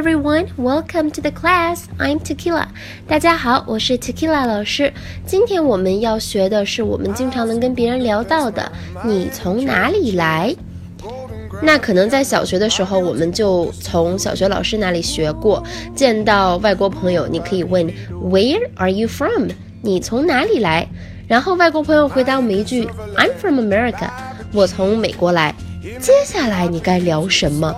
everyone, welcome to the class. I'm Tequila. 大家好，我是 Tequila 老师。今天我们要学的是我们经常能跟别人聊到的“你从哪里来”。那可能在小学的时候，我们就从小学老师那里学过，见到外国朋友，你可以问 Where are you from？你从哪里来？然后外国朋友回答我们一句 I'm from America，我从美国来。接下来你该聊什么？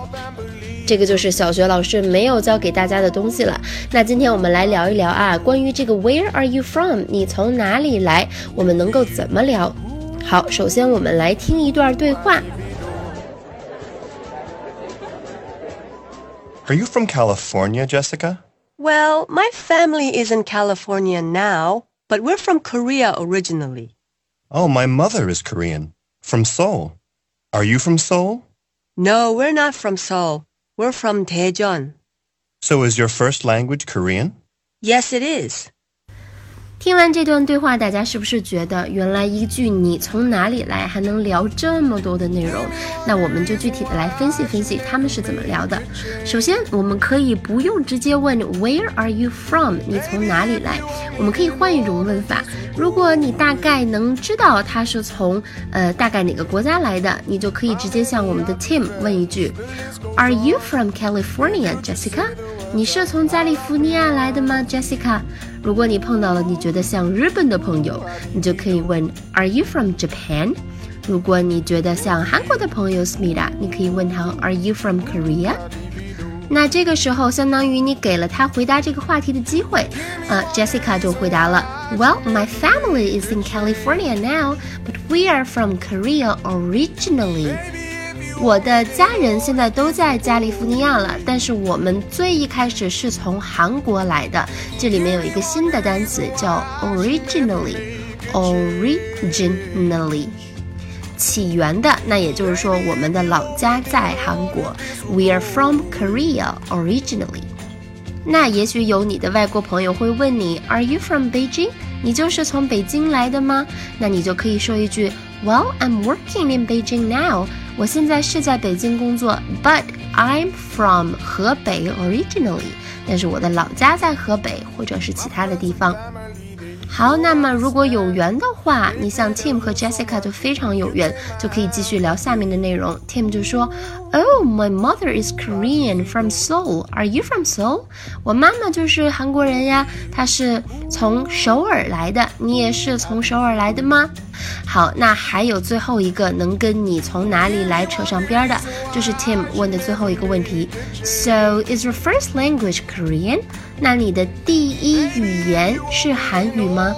这个就是小学老师没有教给大家的东西了。那今天我们来聊一聊啊，关于这个 Where are you from？你从哪里来？我们能够怎么聊？好，首先我们来听一段对话。Are you from California, Jessica? Well, my family is in California now, but we're from Korea originally. Oh, my mother is Korean, from Seoul. Are you from Seoul? No, we're not from Seoul. We're from Daejeon. So is your first language Korean? Yes, it is. 听完这段对话，大家是不是觉得原来一句“你从哪里来”还能聊这么多的内容？那我们就具体的来分析分析他们是怎么聊的。首先，我们可以不用直接问 “Where are you from？” 你从哪里来？我们可以换一种问法。如果你大概能知道他是从呃大概哪个国家来的，你就可以直接向我们的 Tim 问一句：“Are you from California, Jessica？” 你是从加利福尼亚来的吗，Jessica？如果你碰到了你觉得像日本的朋友，你就可以问 Are you from Japan？如果你觉得像韩国的朋友 Smita，你可以问他 Are you from Korea？那这个时候相当于你给了他回答这个话题的机会，呃，Jessica 就回答了 Well, my family is in California now, but we are from Korea originally. 我的家人现在都在加利福尼亚了，但是我们最一开始是从韩国来的。这里面有一个新的单词叫 originally，originally，起源的。那也就是说，我们的老家在韩国。We are from Korea originally。那也许有你的外国朋友会问你，Are you from Beijing？你就是从北京来的吗？那你就可以说一句，Well, I'm working in Beijing now。我现在是在北京工作，but I'm from 河北 originally，但是我的老家在河北或者是其他的地方。好，那么如果有缘的话，你像 Tim 和 Jessica 就非常有缘，就可以继续聊下面的内容。Tim 就说：“Oh, my mother is Korean from Seoul. Are you from Seoul？” 我妈妈就是韩国人呀，她是从首尔来的。你也是从首尔来的吗？好，那还有最后一个能跟你从哪里来扯上边的，就是 Tim 问的最后一个问题。So, is your first language Korean？那你的第一语言是韩语吗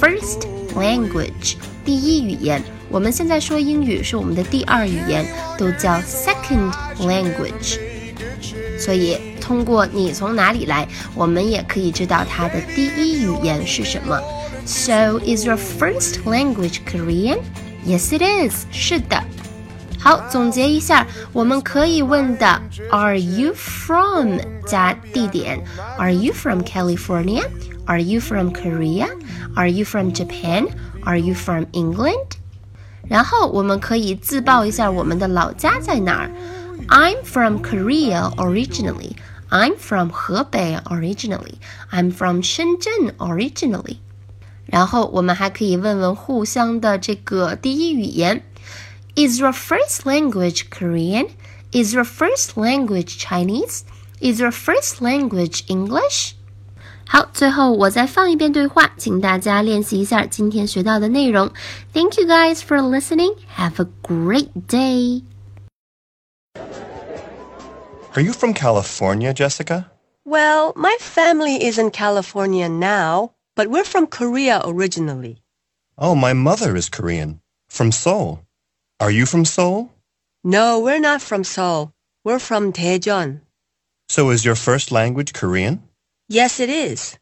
？First language，第一语言。我们现在说英语是我们的第二语言，都叫 second language。所以通过你从哪里来，我们也可以知道它的第一语言是什么。So is your first language Korean? Yes, it is. 是的。好，总结一下，我们可以问的 Are you from 加地点？Are you from California? Are you from Korea? Are you from Japan? Are you from England? 然后我们可以自报一下我们的老家在哪儿。I'm from Korea originally. I'm from 河北 originally. I'm from 深圳 originally. 然后我们还可以问问互相的这个第一语言。Is your first language Korean? Is your first language Chinese? Is your first language English? 好，最后我再放一遍对话，请大家练习一下今天学到的内容。Thank you guys for listening. Have a great day. Are you from California, Jessica? Well, my family is in California now, but we're from Korea originally. Oh, my mother is Korean, from Seoul. Are you from Seoul? No, we're not from Seoul. We're from Daejeon. So is your first language Korean? Yes, it is.